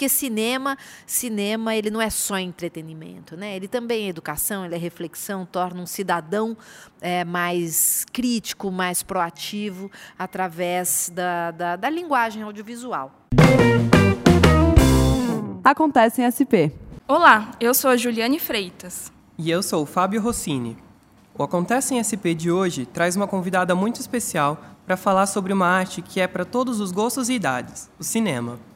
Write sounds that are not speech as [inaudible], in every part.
Porque cinema, cinema, ele não é só entretenimento, né? Ele também é educação, ele é reflexão, torna um cidadão é, mais crítico, mais proativo através da, da, da linguagem audiovisual. Acontece em SP. Olá, eu sou a Juliane Freitas. E eu sou o Fábio Rossini. O Acontece em SP de hoje traz uma convidada muito especial para falar sobre uma arte que é para todos os gostos e idades, o cinema.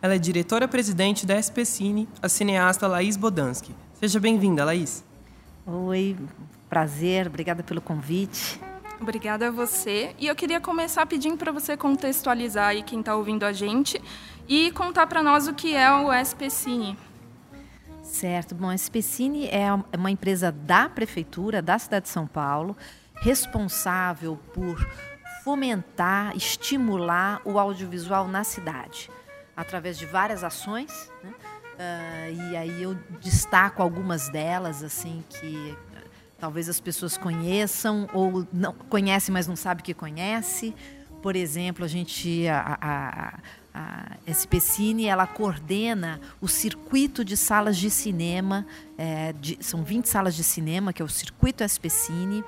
Ela é diretora-presidente da SP Cine, a cineasta Laís Bodansky. Seja bem-vinda, Laís. Oi, prazer, obrida pelo convite. Obrigada a você. E eu queria começar pedindo para você contextualizar aí quem está ouvindo a gente e contar para nós o que é o SP Cine. Certo. Bom, a SP Cine é uma empresa da prefeitura da cidade de São Paulo, responsável por fomentar, estimular o audiovisual na cidade, através de várias ações. Né? Uh, e aí eu destaco algumas delas, assim, que talvez as pessoas conheçam ou não conhecem, mas não sabem que conhece. Por exemplo, a gente a, a, a SPCine ela coordena o circuito de salas de cinema, é, de, são 20 salas de cinema, que é o circuito SPCine.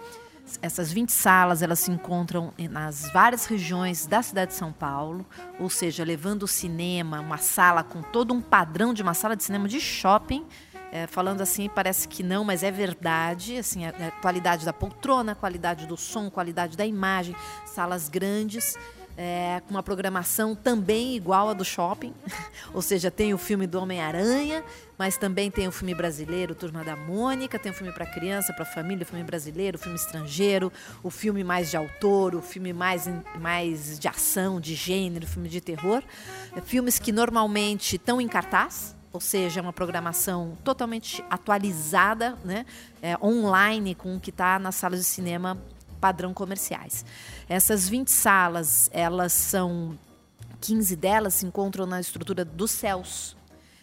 Essas 20 salas elas se encontram nas várias regiões da cidade de São Paulo, ou seja, levando o cinema, uma sala com todo um padrão de uma sala de cinema de shopping, é, falando assim, parece que não, mas é verdade. Assim, a, a qualidade da poltrona, qualidade do som, qualidade da imagem, salas grandes. É, com uma programação também igual a do shopping, [laughs] ou seja, tem o filme do Homem-Aranha, mas também tem o filme brasileiro, Turma da Mônica, tem o filme para criança, para família, o filme brasileiro, o filme estrangeiro, o filme mais de autor, o filme mais, mais de ação, de gênero, filme de terror, é, filmes que normalmente estão em cartaz, ou seja, é uma programação totalmente atualizada, né, é, online com o que está nas salas de cinema padrão comerciais. Essas 20 salas, elas são 15 delas se encontram na estrutura dos céus.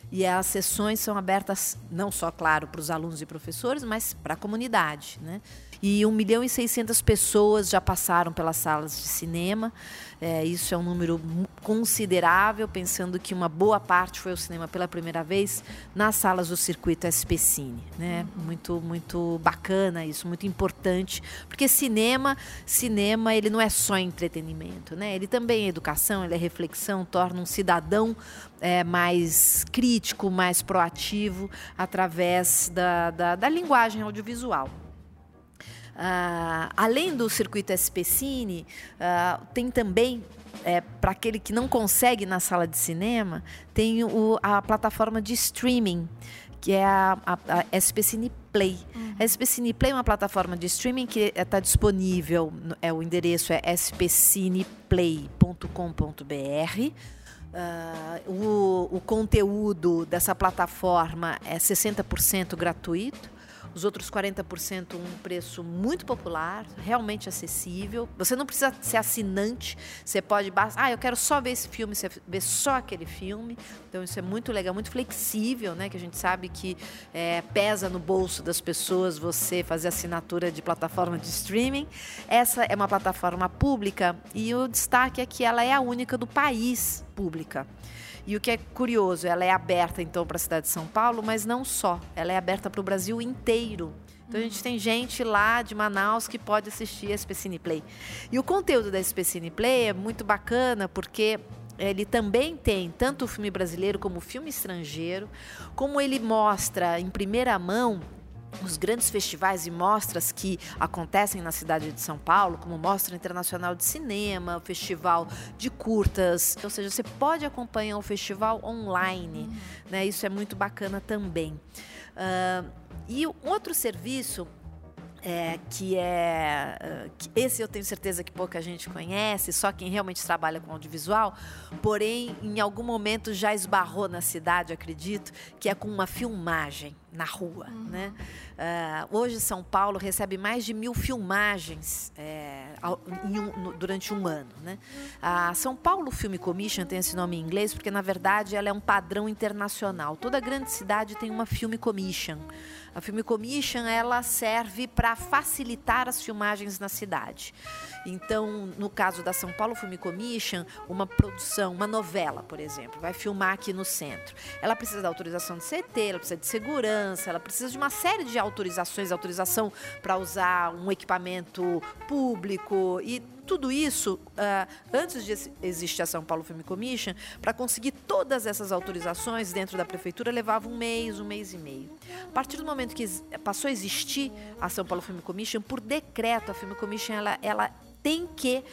E as sessões são abertas não só, claro, para os alunos e professores, mas para a comunidade. Né? E 1 milhão e 600 pessoas já passaram pelas salas de cinema. É, isso é um número considerável, pensando que uma boa parte foi ao cinema pela primeira vez nas salas do circuito SP Cine. Né? Muito, muito bacana isso, muito importante, porque cinema, cinema ele não é só entretenimento, né? ele também é educação, ele é reflexão, torna um cidadão é, mais crítico, mais proativo através da, da, da linguagem audiovisual. Uh, além do circuito SP Cine, uh, tem também é, para aquele que não consegue na sala de cinema, tem o, a plataforma de streaming, que é a, a, a SP Cine Play. Uhum. A SP Cine Play é uma plataforma de streaming que está disponível, é, o endereço é spcineplay.com.br. Uh, o, o conteúdo dessa plataforma é 60% gratuito os outros 40% um preço muito popular, realmente acessível. Você não precisa ser assinante, você pode, ah, eu quero só ver esse filme, você vê só aquele filme. Então isso é muito legal, muito flexível, né? Que a gente sabe que é, pesa no bolso das pessoas você fazer assinatura de plataforma de streaming. Essa é uma plataforma pública e o destaque é que ela é a única do país pública. E o que é curioso, ela é aberta então para a cidade de São Paulo, mas não só, ela é aberta para o Brasil inteiro. Então a gente tem gente lá de Manaus que pode assistir a Specine Play. E o conteúdo da Specine Play é muito bacana porque ele também tem tanto o filme brasileiro como o filme estrangeiro, como ele mostra em primeira mão os grandes festivais e mostras que acontecem na cidade de São Paulo, como Mostra Internacional de Cinema, Festival de Curtas, ou seja, você pode acompanhar o festival online, uhum. né? Isso é muito bacana também. Uh, e um outro serviço é, que é. Ah, que esse eu tenho certeza que pouca gente conhece, só quem realmente trabalha com audiovisual, porém, em algum momento já esbarrou na cidade, acredito, que é com uma filmagem na rua. Uhum. Né? Uh, hoje, São Paulo recebe mais de mil filmagens é, um, no, durante um ano. Né? A São Paulo Film Commission tem esse nome em inglês porque, na verdade, ela é um padrão internacional. Toda grande cidade tem uma Film Commission. A Film Commission ela serve para facilitar as filmagens na cidade. Então, no caso da São Paulo Film Commission, uma produção, uma novela, por exemplo, vai filmar aqui no centro. Ela precisa da autorização de CT, ela precisa de segurança, ela precisa de uma série de autorizações, autorização para usar um equipamento público e tudo isso, uh, antes de existir a São Paulo Film Commission, para conseguir todas essas autorizações dentro da prefeitura, levava um mês, um mês e meio. A partir do momento que passou a existir a São Paulo Film Commission, por decreto, a Film Commission ela, ela tem que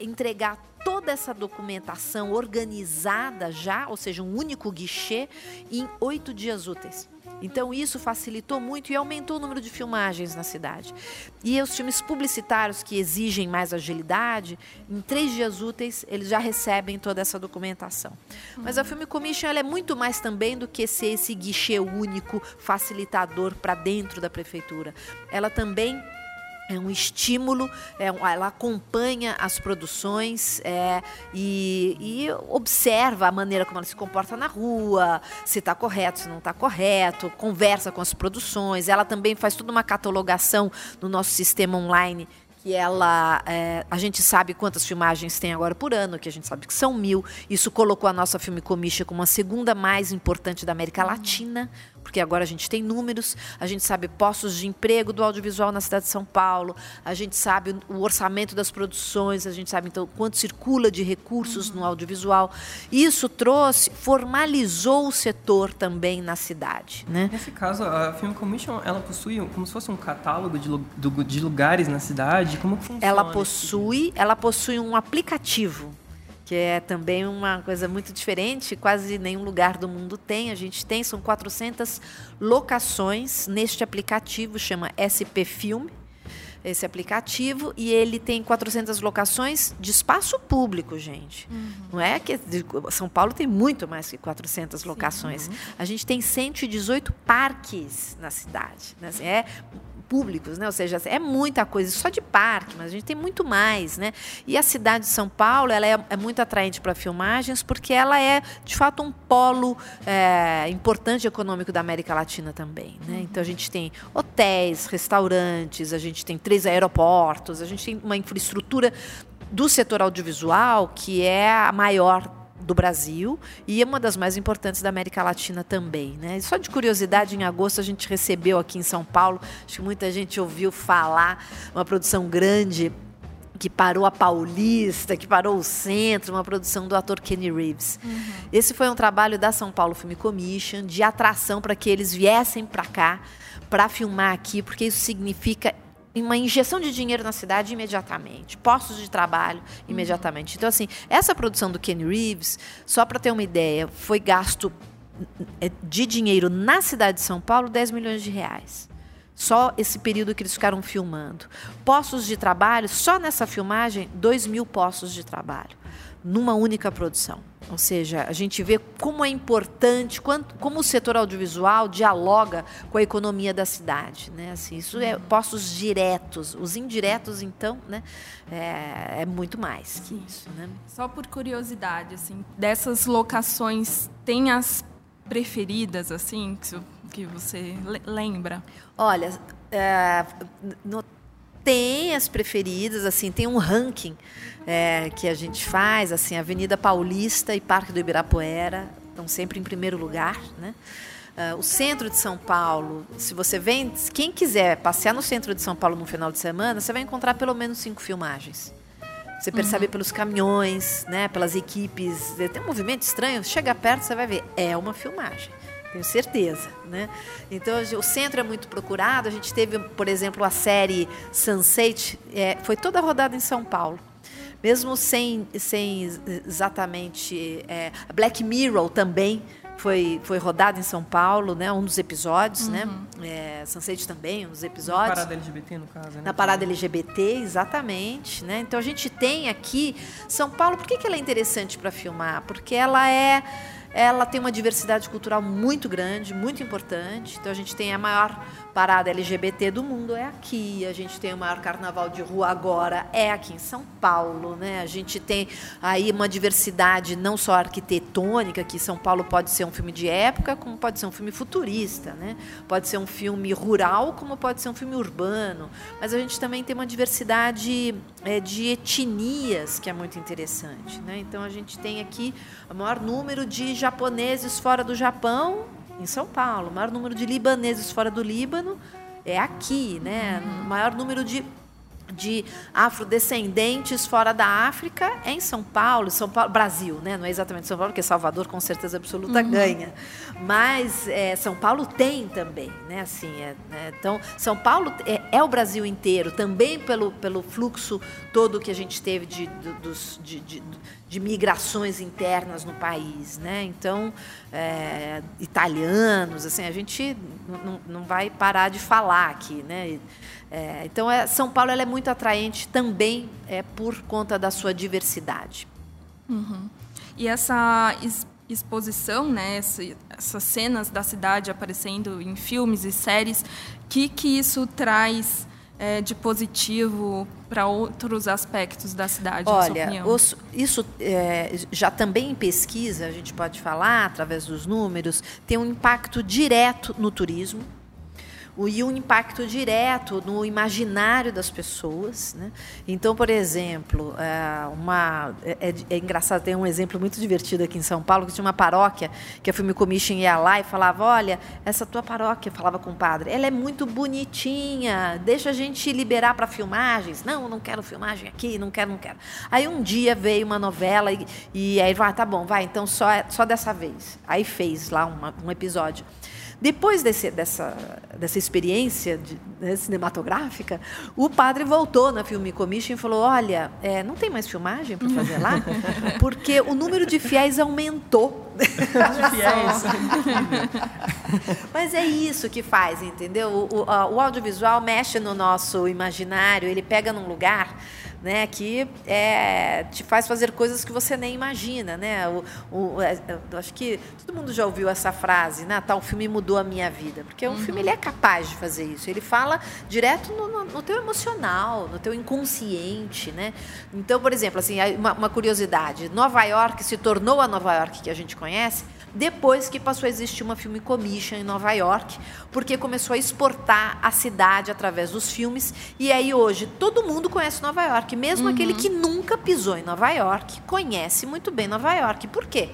entregar toda essa documentação organizada já, ou seja, um único guichê, em oito dias úteis. Então isso facilitou muito e aumentou o número de filmagens na cidade. E os filmes publicitários que exigem mais agilidade, em três dias úteis eles já recebem toda essa documentação. Mas a Film Commission é muito mais também do que ser esse guichê único facilitador para dentro da prefeitura. Ela também é um estímulo, é, ela acompanha as produções é, e, e, observa a maneira como ela se comporta na rua, se está correto, se não está correto, conversa com as produções. Ela também faz toda uma catalogação no nosso sistema online que ela é, a gente sabe quantas filmagens tem agora por ano, que a gente sabe que são mil. Isso colocou a nossa Filme Commission como a segunda mais importante da América Latina, porque agora a gente tem números, a gente sabe postos de emprego do audiovisual na cidade de São Paulo, a gente sabe o orçamento das produções, a gente sabe então quanto circula de recursos uhum. no audiovisual. Isso trouxe, formalizou o setor também na cidade. Né? Nesse caso, a Film Commission ela possui como se fosse um catálogo de, de lugares na cidade? Como funciona? Ela possui, ela possui um aplicativo que é também uma coisa muito diferente, quase nenhum lugar do mundo tem. A gente tem, são 400 locações neste aplicativo, chama SP Film, esse aplicativo, e ele tem 400 locações de espaço público, gente. Uhum. Não é que São Paulo tem muito mais que 400 locações. Sim, uhum. A gente tem 118 parques na cidade. Né? Assim, é públicos, né? Ou seja, é muita coisa, só de parque, mas a gente tem muito mais, né? E a cidade de São Paulo, ela é, é muito atraente para filmagens porque ela é, de fato, um polo é, importante econômico da América Latina também, né? Então a gente tem hotéis, restaurantes, a gente tem três aeroportos, a gente tem uma infraestrutura do setor audiovisual que é a maior do Brasil e é uma das mais importantes da América Latina também. Né? E só de curiosidade, em agosto a gente recebeu aqui em São Paulo, acho que muita gente ouviu falar, uma produção grande que parou a Paulista, que parou o Centro, uma produção do ator Kenny Reeves. Uhum. Esse foi um trabalho da São Paulo Film Commission de atração para que eles viessem para cá para filmar aqui, porque isso significa uma injeção de dinheiro na cidade imediatamente, postos de trabalho imediatamente. Então, assim, essa produção do Kenny Reeves, só para ter uma ideia, foi gasto é, de dinheiro na cidade de São Paulo 10 milhões de reais. Só esse período que eles ficaram filmando. Postos de trabalho, só nessa filmagem, 2 mil postos de trabalho, numa única produção. Ou seja, a gente vê como é importante, quanto, como o setor audiovisual dialoga com a economia da cidade. Né? Assim, isso é postos diretos. Os indiretos, então, né, é, é muito mais que isso. Né? Só por curiosidade, assim, dessas locações, tem as preferidas, assim, que você lembra? Olha, é, no tem as preferidas, assim, tem um ranking é, que a gente faz, assim, Avenida Paulista e Parque do Ibirapuera estão sempre em primeiro lugar, né? Uh, o centro de São Paulo, se você vem, quem quiser passear no centro de São Paulo no final de semana, você vai encontrar pelo menos cinco filmagens. Você percebe uhum. pelos caminhões, né, pelas equipes, tem um movimento estranho, chega perto você vai ver, é uma filmagem tenho certeza. Né? Então, o centro é muito procurado. A gente teve, por exemplo, a série Sunset, é, foi toda rodada em São Paulo. Mesmo sem, sem exatamente. É, Black Mirror também foi, foi rodado em São Paulo, né? Um dos episódios, né? uhum. né? É, Sunset também, um dos episódios. Na parada LGBT, no caso, né? Na parada LGBT, exatamente. Né? Então a gente tem aqui São Paulo. Por que, que ela é interessante para filmar? Porque ela é ela tem uma diversidade cultural muito grande, muito importante. Então a gente tem a maior parada LGBT do mundo é aqui. A gente tem o maior carnaval de rua agora é aqui em São Paulo, né? A gente tem aí uma diversidade não só arquitetônica, que São Paulo pode ser um filme de época, como pode ser um filme futurista, né? Pode ser um filme rural, como pode ser um filme urbano. Mas a gente também tem uma diversidade é, de etnias que é muito interessante, né? Então a gente tem aqui o maior número de japoneses fora do Japão em São Paulo. O maior número de libaneses fora do Líbano é aqui, né? O maior número de de afrodescendentes fora da África é em São Paulo, São Paulo, Brasil, né? Não é exatamente São Paulo, porque Salvador com certeza absoluta uhum. ganha, mas é, São Paulo tem também, né? Assim, é, né? então São Paulo é, é, o Brasil inteiro, também pelo, pelo fluxo todo que a gente teve de, de, de, de, de migrações internas no país, né? Então é, italianos, assim, a gente não, vai parar de falar aqui, né? É, então, é, São Paulo é muito atraente também é, por conta da sua diversidade. Uhum. E essa exposição, né, essas cenas da cidade aparecendo em filmes e séries, que que isso traz é, de positivo para outros aspectos da cidade? Olha, os, isso é, já também em pesquisa a gente pode falar através dos números tem um impacto direto no turismo e um impacto direto no imaginário das pessoas. Né? Então, por exemplo, é, uma, é, é, é, engraçado, tem um exemplo muito divertido aqui em São Paulo, que tinha uma paróquia, que a Film Commission ia lá e falava, olha, essa tua paróquia, falava com o padre, ela é muito bonitinha, deixa a gente liberar para filmagens. Não, não quero filmagem aqui, não quero, não quero. Aí um dia veio uma novela e, e aí, ah, tá bom, vai, então só, só dessa vez. Aí fez lá uma, um episódio. Depois desse, dessa, dessa experiência de, né, cinematográfica, o padre voltou na Film Commission e falou: Olha, é, não tem mais filmagem para fazer lá, [laughs] porque o número de fiéis aumentou. [laughs] De fiéis. Mas é isso que faz, entendeu? O, o, o audiovisual mexe no nosso imaginário, ele pega num lugar né, que é, te faz fazer coisas que você nem imagina, né? O, o, é, acho que todo mundo já ouviu essa frase, né? Tal filme mudou a minha vida, porque um uhum. filme ele é capaz de fazer isso. Ele fala direto no, no, no, teu emocional, no teu inconsciente, né? Então, por exemplo, assim, uma, uma curiosidade: Nova York se tornou a Nova York que a gente conhece depois que passou a existir uma Film Commission em Nova York, porque começou a exportar a cidade através dos filmes. E aí hoje todo mundo conhece Nova York, mesmo uhum. aquele que nunca pisou em Nova York, conhece muito bem Nova York. Por quê?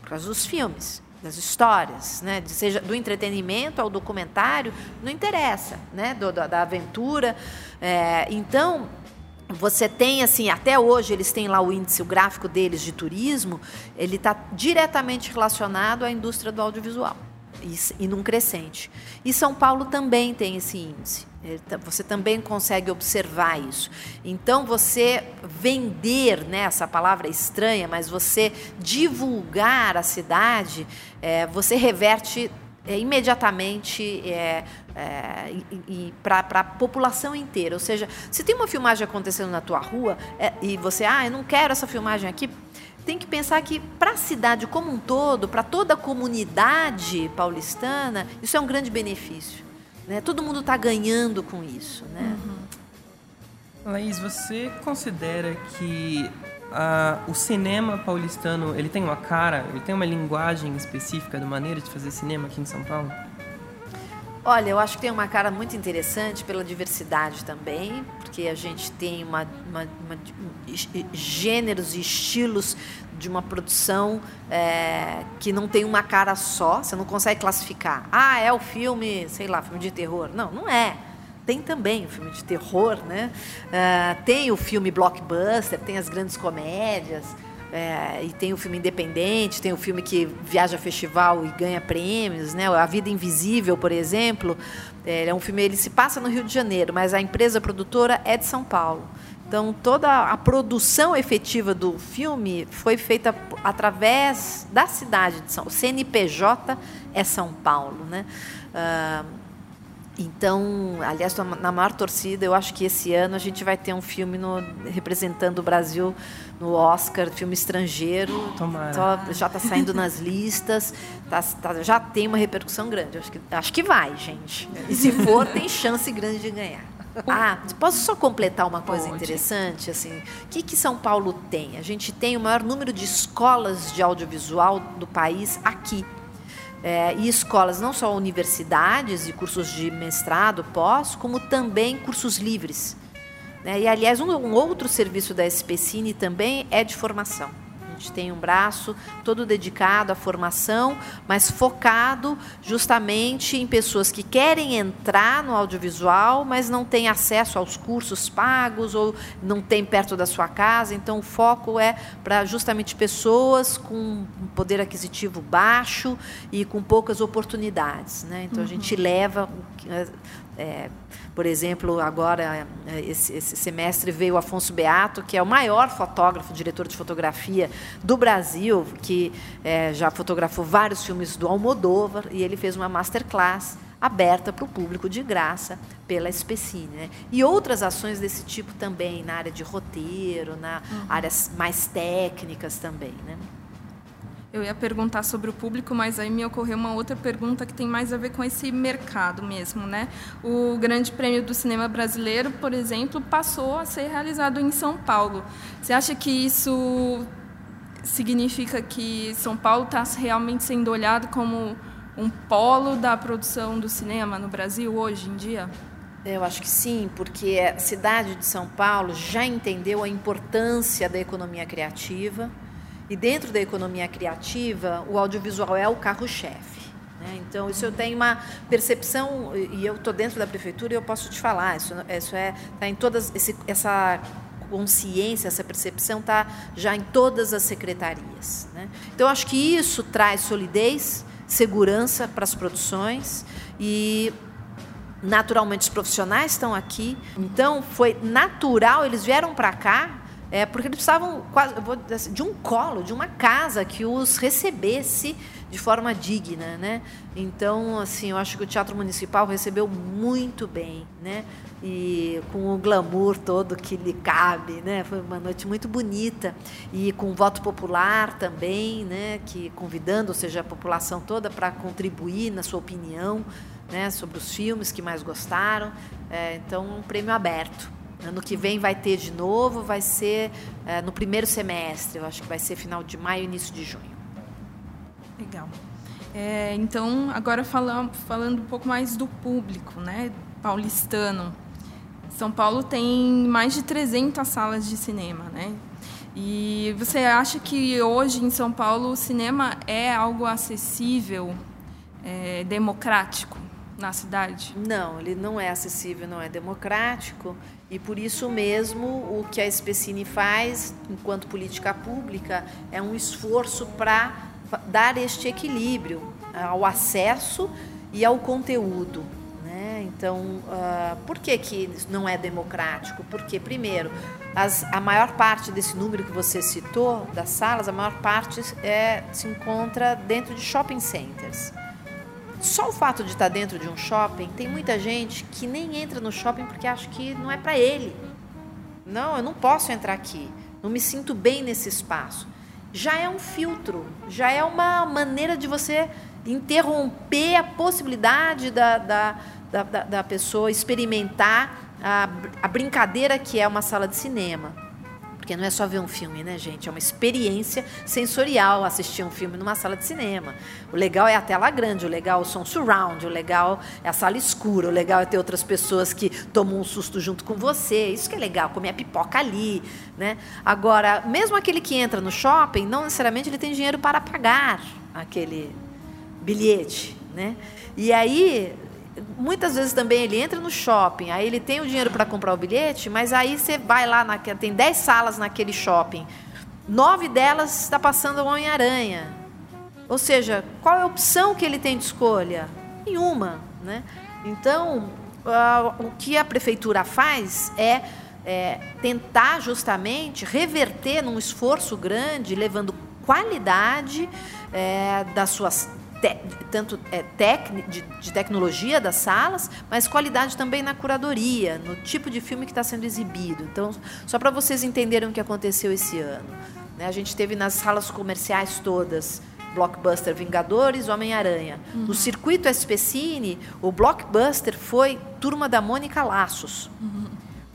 Por causa dos filmes das histórias, né? seja do entretenimento ao documentário, não interessa, né? Do, da, da aventura. É, então, você tem assim, até hoje eles têm lá o índice, o gráfico deles de turismo, ele está diretamente relacionado à indústria do audiovisual e, e num crescente. E São Paulo também tem esse índice. Você também consegue observar isso. Então, você vender, né, essa palavra é estranha, mas você divulgar a cidade, é, você reverte é, imediatamente é, é, para a população inteira. Ou seja, se tem uma filmagem acontecendo na tua rua é, e você, ah, eu não quero essa filmagem aqui, tem que pensar que para a cidade como um todo, para toda a comunidade paulistana, isso é um grande benefício. Né? Todo mundo está ganhando com isso. Né? Uhum. Laís, você considera que uh, o cinema paulistano ele tem uma cara, ele tem uma linguagem específica da maneira de fazer cinema aqui em São Paulo? Olha, eu acho que tem uma cara muito interessante pela diversidade também, porque a gente tem uma, uma, uma gêneros e estilos de uma produção é, que não tem uma cara só, você não consegue classificar. Ah, é o filme, sei lá, filme de terror. Não, não é. Tem também o filme de terror, né? Uh, tem o filme blockbuster, tem as grandes comédias. É, e tem o filme independente, tem o filme que viaja a festival e ganha prêmios, né? A Vida Invisível, por exemplo, é, é um filme ele se passa no Rio de Janeiro, mas a empresa produtora é de São Paulo. Então toda a produção efetiva do filme foi feita através da cidade de São. O CNPJ é São Paulo, né? Ah, Então, aliás, na maior torcida, eu acho que esse ano a gente vai ter um filme no, representando o Brasil no Oscar, filme estrangeiro. Tomara. já está saindo nas listas, tá, tá, já tem uma repercussão grande. Acho que, acho que vai, gente. E se for, tem chance grande de ganhar. Ah, posso só completar uma coisa Pode. interessante? Assim, o que, que São Paulo tem? A gente tem o maior número de escolas de audiovisual do país aqui. É, e escolas, não só universidades e cursos de mestrado, pós, como também cursos livres. Né? E, aliás, um, um outro serviço da SPCine também é de formação gente tem um braço todo dedicado à formação, mas focado justamente em pessoas que querem entrar no audiovisual, mas não têm acesso aos cursos pagos ou não tem perto da sua casa. Então, o foco é para justamente pessoas com poder aquisitivo baixo e com poucas oportunidades. Né? Então, uhum. a gente leva. É, por exemplo, agora, é, esse, esse, semestre, veio o Afonso Beato, que é o maior fotógrafo, diretor de fotografia do Brasil, que é, já fotografou vários filmes do Almodóvar, e ele fez uma masterclass aberta para o público de graça pela Especine. Né? E outras ações desse tipo também, na área de roteiro, na uhum. áreas mais técnicas também. Né? Eu ia perguntar sobre o público, mas aí me ocorreu uma outra pergunta que tem mais a ver com esse mercado mesmo, né? O Grande Prêmio do Cinema Brasileiro, por exemplo, passou a ser realizado em São Paulo. Você acha que isso significa que São Paulo está realmente sendo olhado como um polo da produção do cinema no Brasil hoje em dia? Eu acho que sim, porque a cidade de São Paulo já entendeu a importância da economia criativa e dentro da economia criativa, o audiovisual é o carro-chefe. Né? Então, isso eu tenho uma percepção, e eu estou dentro da prefeitura e eu posso te falar, isso, isso é tá em todas esse, essa consciência, essa percepção está já em todas as secretarias. Né? Então, acho que isso traz solidez, segurança para as produções e naturalmente os profissionais estão aqui. Então, foi natural, eles vieram para cá é, porque eles precisavam quase, assim, de um colo, de uma casa que os recebesse de forma digna, né? Então, assim, eu acho que o Teatro Municipal recebeu muito bem, né? E com o glamour todo que lhe cabe, né? Foi uma noite muito bonita e com voto popular também, né? Que convidando, ou seja, a população toda para contribuir na sua opinião, né? Sobre os filmes que mais gostaram. É, então, um prêmio aberto. Ano que vem vai ter de novo, vai ser é, no primeiro semestre, eu acho que vai ser final de maio, início de junho. Legal. É, então, agora falando, falando um pouco mais do público, né, paulistano. São Paulo tem mais de 300 salas de cinema, né? E você acha que hoje em São Paulo o cinema é algo acessível, é, democrático na cidade? Não, ele não é acessível, não é democrático. E por isso mesmo, o que a Especine faz, enquanto política pública, é um esforço para dar este equilíbrio ao acesso e ao conteúdo. Né? Então, uh, por que, que não é democrático? Porque, primeiro, as, a maior parte desse número que você citou, das salas, a maior parte é, se encontra dentro de shopping centers. Só o fato de estar dentro de um shopping, tem muita gente que nem entra no shopping porque acha que não é para ele. Não, eu não posso entrar aqui. Não me sinto bem nesse espaço. Já é um filtro, já é uma maneira de você interromper a possibilidade da, da, da, da pessoa experimentar a, a brincadeira que é uma sala de cinema. Porque não é só ver um filme, né, gente? É uma experiência sensorial assistir um filme numa sala de cinema. O legal é a tela grande, o legal é o som surround, o legal é a sala escura, o legal é ter outras pessoas que tomam um susto junto com você. Isso que é legal, comer a pipoca ali, né? Agora, mesmo aquele que entra no shopping, não necessariamente ele tem dinheiro para pagar aquele bilhete, né? E aí muitas vezes também ele entra no shopping, aí ele tem o dinheiro para comprar o bilhete, mas aí você vai lá, na, tem 10 salas naquele shopping, nove delas está passando o Homem-Aranha. Ou seja, qual é a opção que ele tem de escolha? Nenhuma. Né? Então, uh, o que a prefeitura faz é, é tentar justamente reverter num esforço grande, levando qualidade é, das suas te, tanto é, tec, de, de, tecnologia das salas, mas qualidade também na curadoria, no tipo de filme que está sendo exibido. Então, só para vocês entenderem o que aconteceu esse ano. Né? A gente teve nas salas comerciais todas Blockbuster Vingadores, Homem-Aranha. Uhum. No circuito SPCine, o Blockbuster foi Turma da Mônica Laços. Uhum.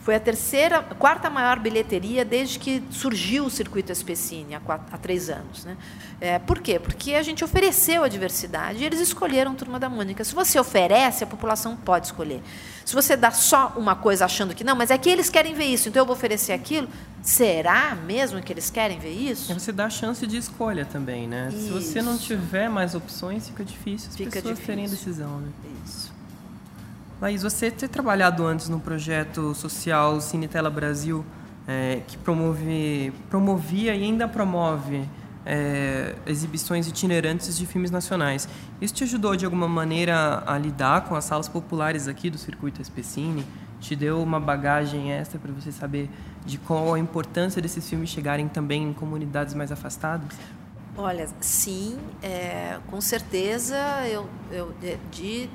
Foi a terceira, quarta maior bilheteria desde que surgiu o circuito SPCine, há, quatro, há três anos. Né? É, por quê? Porque a gente ofereceu a diversidade e eles escolheram Turma da Mônica. Se você oferece, a população pode escolher. Se você dá só uma coisa achando que não, mas é que eles querem ver isso, então eu vou oferecer aquilo, será mesmo que eles querem ver isso? você dá chance de escolha também, né? Isso. Se você não tiver mais opções, fica difícil as fica pessoas difícil. terem decisão. Né? Isso. Laís, você ter trabalhado antes no projeto social Cinetela Brasil, é, que promove, promovia e ainda promove é, exibições itinerantes de filmes nacionais. Isso te ajudou de alguma maneira a lidar com as salas populares aqui do circuito Especine? Te deu uma bagagem extra para você saber de qual a importância desses filmes chegarem também em comunidades mais afastadas? Olha, sim, é, com certeza eu, eu de, de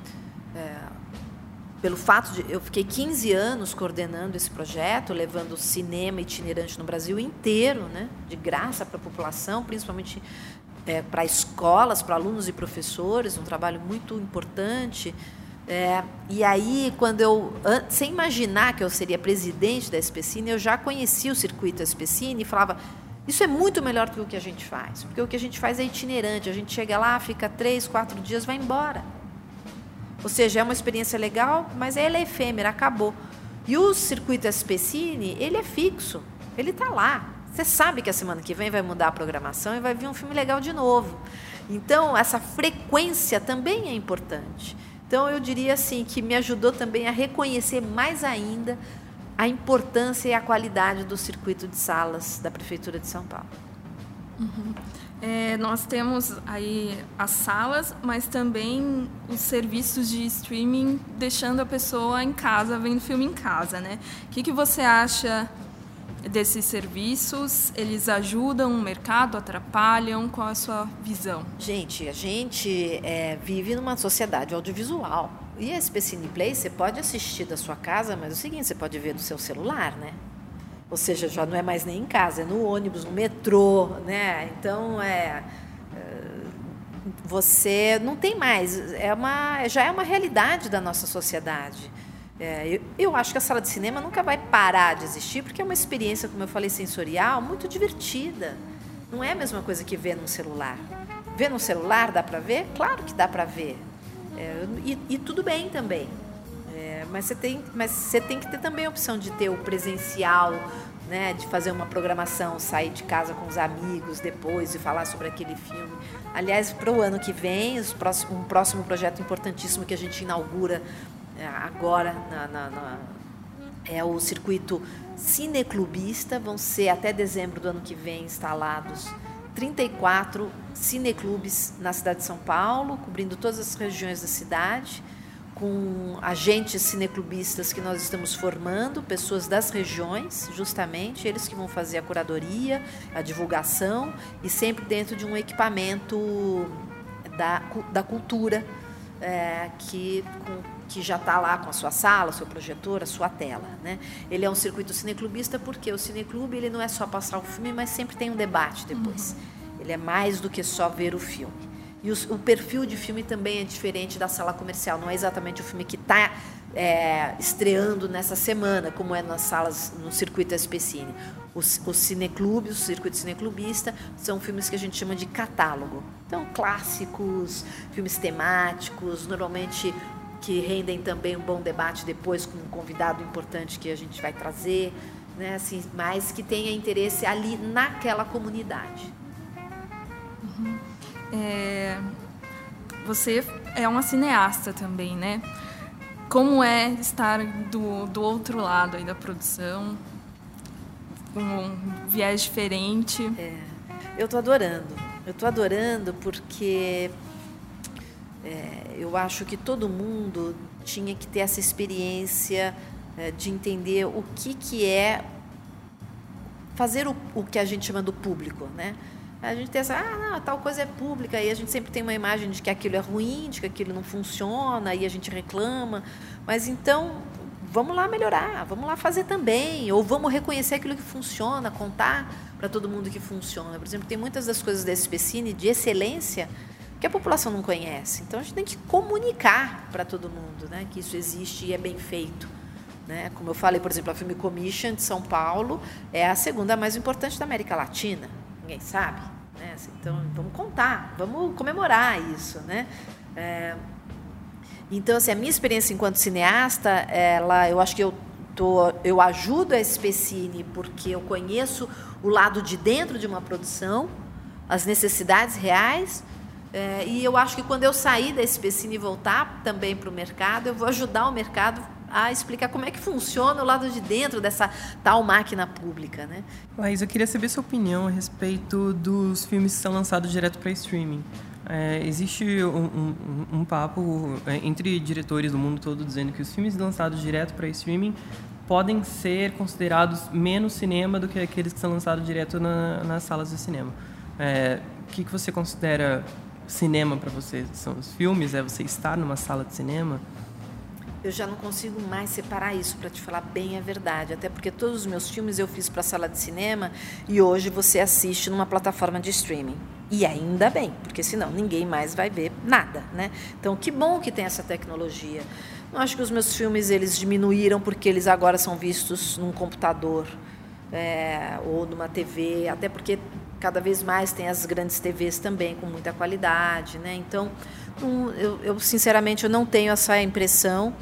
é, pelo fato de eu fiquei 15 anos coordenando esse projeto, levando cinema itinerante no Brasil inteiro, né, de graça para a população, principalmente é, para escolas, para alunos e professores, um trabalho muito importante. É, e aí, quando eu, sem imaginar que eu seria presidente da SPCine, eu já conhecia o circuito SPCine e falava: isso é muito melhor do que o que a gente faz, porque o que a gente faz é itinerante, a gente chega lá, fica três, quatro dias, vai embora. Ou seja, é uma experiência legal, mas ela é efêmera, acabou. E o circuito SPCine, ele é fixo, ele está lá. Você sabe que a semana que vem vai mudar a programação e vai vir um filme legal de novo. Então, essa frequência também é importante. Então, eu diria assim que me ajudou também a reconhecer mais ainda a importância e a qualidade do circuito de salas da Prefeitura de São Paulo. Uhum. É, nós temos aí as salas, mas também os serviços de streaming deixando a pessoa em casa, vendo filme em casa, né? O que, que você acha desses serviços? Eles ajudam o mercado, atrapalham? Qual a sua visão? Gente, a gente é, vive numa sociedade audiovisual. E a Cine Play você pode assistir da sua casa, mas é o seguinte, você pode ver do seu celular, né? Ou seja, já não é mais nem em casa, é no ônibus, no metrô, né? Então é, é você não tem mais, é uma, já é uma realidade da nossa sociedade. É, eu, eu, acho que a sala de cinema nunca vai parar de existir, porque é uma experiência, como eu falei, sensorial, muito divertida. Não é a mesma coisa que ver no celular. Ver no celular dá para ver? Claro que dá para ver. É, e, e, tudo bem também. Mas, você tem, mas você tem que ter também a opção de ter o presencial, né, de fazer uma programação, sair de casa com os amigos depois e falar sobre aquele filme. Aliás, para o ano que vem, um próximo projeto importantíssimo que a gente inaugura é, agora na, na, na, é o circuito cineclubista. Vão ser até dezembro do ano que vem instalados 34 cineclubes na cidade de São Paulo, cobrindo todas as regiões da cidade com agentes cineclubistas que nós estamos formando, pessoas das regiões, justamente, eles que vão fazer a curadoria, a divulgação e sempre dentro de um equipamento da, da cultura é, que, com, que já está lá com a sua sala, seu projetor, a sua tela. Né? Ele é um circuito cineclubista porque o cineclube ele não é só passar o filme, mas sempre tem um debate depois. Uhum. Ele é mais do que só ver o filme. E o, o, perfil de filme também é diferente da sala comercial. Não é exatamente o filme que está é, estreando nessa semana, como é nas salas no circuito SPCine. Os, os cineclubes, o circuito cineclubista, são filmes que a gente chama de catálogo. Então, clássicos, filmes temáticos, normalmente que rendem também um bom debate depois com um convidado importante que a gente vai trazer, né? assim, mas que tenha interesse ali naquela comunidade. É, você é uma cineasta também, né? Como é estar do, do outro lado aí da produção, com um viés diferente? É, eu estou adorando. Eu estou adorando porque é, eu acho que todo mundo tinha que ter essa experiência é, de entender o que, que é fazer o, o que a gente chama do público, né? A gente tem essa, ah, não, tal coisa é pública, e a gente sempre tem uma imagem de que aquilo é ruim, de que aquilo não funciona, e a gente reclama. Mas então, vamos lá melhorar, vamos lá fazer também, ou vamos reconhecer aquilo que funciona, contar para todo mundo que funciona. Por exemplo, tem muitas das coisas da SPCine de excelência que a população não conhece. Então a gente tem que comunicar para todo mundo né, que isso existe e é bem feito. Né? Como eu falei, por exemplo, a Film Commission de São Paulo é a segunda mais importante da América Latina. Ninguém sabe. Então vamos contar, vamos comemorar isso. Né? É, então, assim, a minha experiência enquanto cineasta, ela, eu acho que eu tô, eu ajudo a SPCine porque eu conheço o lado de dentro de uma produção, as necessidades reais, é, e eu acho que quando eu sair da SPCine e voltar também para o mercado, eu vou ajudar o mercado a explicar como é que funciona o lado de dentro dessa tal máquina pública. Né? Laís, eu queria saber sua opinião a respeito dos filmes que são lançados direto para streaming. É, existe um, um, um papo é, entre diretores do mundo todo dizendo que os filmes lançados direto para streaming podem ser considerados menos cinema do que aqueles que são lançados direto na, nas salas de cinema. É, o que, que você considera cinema para você? São os filmes? É você estar numa sala de cinema? Eu já não consigo mais separar isso, para te falar bem a verdade. Até porque todos os meus filmes eu fiz para a sala de cinema e hoje você assiste numa plataforma de streaming. E ainda bem, porque senão ninguém mais vai ver nada, né? Então, que bom que tem essa tecnologia. Não acho que os meus filmes eles diminuíram porque eles agora são vistos num computador é, ou numa TV, até porque cada vez mais tem as grandes TVs também com muita qualidade, né? Então, eu, eu sinceramente eu não tenho essa impressão.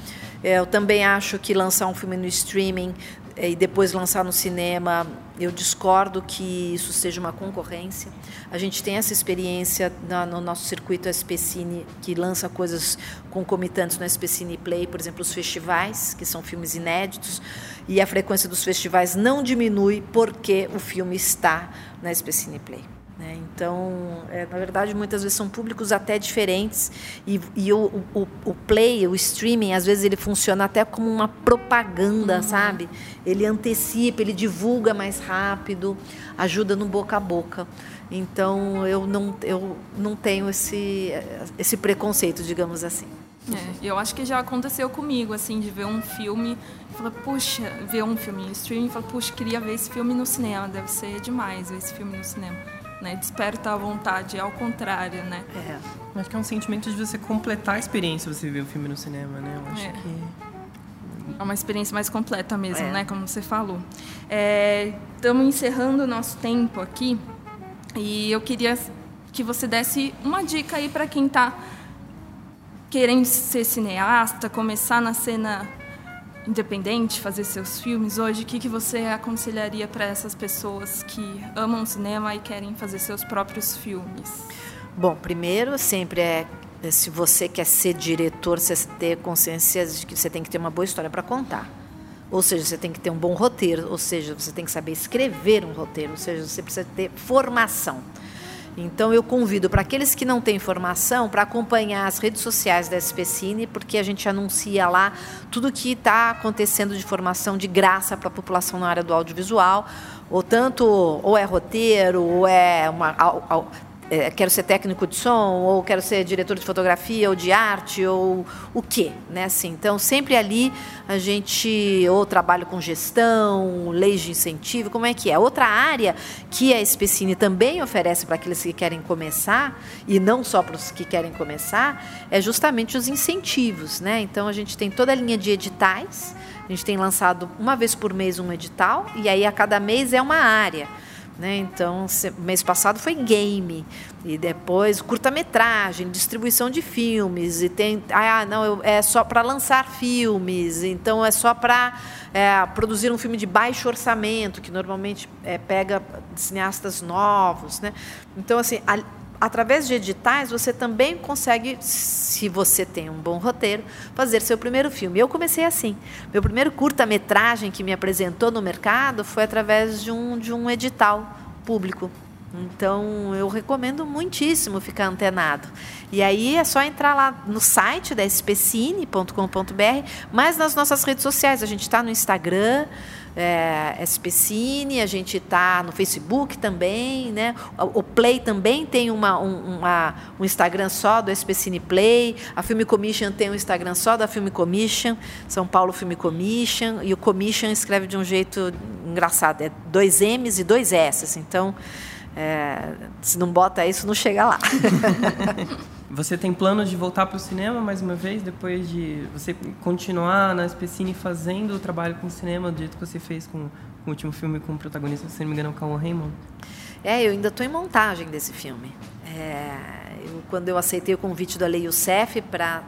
É, eu também acho que lançar um filme no streaming e depois lançar no cinema, eu discordo que isso seja uma concorrência. A gente tem essa experiência no nosso circuito SPCine, que lança coisas concomitantes no SPCine Play, por exemplo, os festivais, que são filmes inéditos, e a frequência dos festivais não diminui porque o filme está na SPCine Play. Né? Então, é, na verdade, muitas vezes são públicos até diferentes e, e o, o, o, play, o streaming, às vezes ele funciona até como uma propaganda, uhum. sabe? Ele antecipa, ele divulga mais rápido, ajuda no boca a boca. Então, eu não, eu não tenho esse, esse preconceito, digamos assim. É, eu acho que já aconteceu comigo, assim, de ver um filme e falar, puxa, ver um filme em streaming e falar, puxa, queria ver esse filme no cinema, deve ser demais ver esse filme no cinema né? Desperta a vontade, ao contrário, né? É. Acho que é um sentimento de você completar a experiência você ver o filme no cinema, né? Eu acho é. que é uma experiência mais completa mesmo, é. né? Como você falou. Estamos é, encerrando o nosso tempo aqui e eu queria que você desse uma dica aí para quem está querendo ser cineasta, começar na cena independente, fazer seus filmes hoje, o que, que você aconselharia para essas pessoas que amam cinema e querem fazer seus próprios filmes? Bom, primeiro, sempre é, é se você quer ser diretor, você ter consciência de que você tem que ter uma boa história para contar. Ou seja, você tem que ter um bom roteiro, ou seja, você tem que saber escrever um roteiro, ou seja, você precisa ter formação. Então eu convido para aqueles que não têm formação para acompanhar as redes sociais da SPCine, porque a gente anuncia lá tudo que está acontecendo de formação de graça para a população na área do audiovisual, ou tanto ou é roteiro, ou é uma é, quero ser técnico de som, ou quero ser diretor de fotografia, ou de arte, ou o quê, né? Assim, então, sempre ali a gente ou trabalho com gestão, leis de incentivo, como é que é? Outra área que a Especine também oferece para aqueles que querem começar, e não só para os que querem começar, é justamente os incentivos, né? Então, a gente tem toda a linha de editais, a gente tem lançado uma vez por mês um edital, e aí a cada mês é uma área. Né? Então, mês passado foi game, e depois curta-metragem, distribuição de filmes, e tem. Ah, não, é só para lançar filmes, então é só para é, produzir um filme de baixo orçamento, que normalmente é, pega cineastas novos. Né? Então, assim, a, através de editais, você também consegue, se você tem um bom roteiro, fazer seu primeiro filme. Eu comecei assim. Meu primeiro curta-metragem que me apresentou no mercado foi através de um, de um edital público. Então, eu recomendo muitíssimo ficar antenado. E aí é só entrar lá no site da spcine.com.br, mas nas nossas redes sociais. A gente está no Instagram, é, SPCine, a gente está no Facebook também. Né? O, Play também tem uma, um, uma, um Instagram só do SPCine Play. A Film Commission tem um Instagram só da Film Commission, São Paulo Film Commission. E o Commission escreve de um jeito engraçado, é dois M's e dois S. Então. É, se não bota isso, não chega lá. [laughs] você tem planos de voltar para o cinema mais uma vez, depois de você continuar na Specine fazendo o trabalho com o cinema, do jeito que você fez com, com o último filme com o protagonista, se não me engano, o Cauã Raymond? É, eu ainda estou em montagem desse filme. É, eu, quando eu aceitei o convite do Ale Youssef para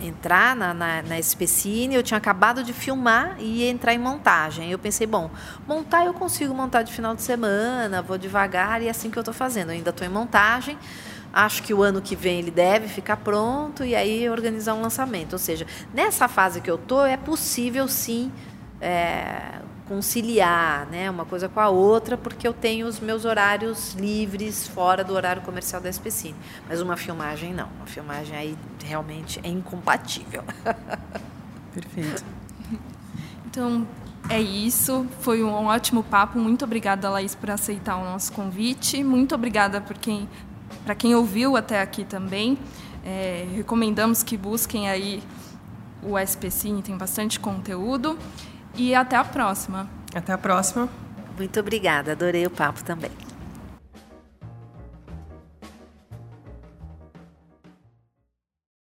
entrar na, na, na eu tinha acabado de filmar e ia entrar em montagem. Eu pensei, bom, montar eu consigo montar de final de semana, vou devagar e é assim que eu estou fazendo. Eu ainda estou em montagem, acho que o ano que vem ele deve ficar pronto e aí organizar um lançamento. Ou seja, nessa fase que eu estou, é possível sim é, conciliar né, uma coisa com a outra, porque eu tenho os meus horários livres fora do horário comercial da SPCine. Mas uma filmagem não. Uma filmagem aí realmente é incompatível. [laughs] Perfeito. Então, é isso. Foi um ótimo papo. Muito obrigada, Laís, por aceitar o nosso convite. Muito obrigada por quem, para quem ouviu até aqui também. É, recomendamos que busquem aí o SPCine, tem bastante conteúdo. E até a próxima. Até a próxima. Muito obrigada, adorei o papo também.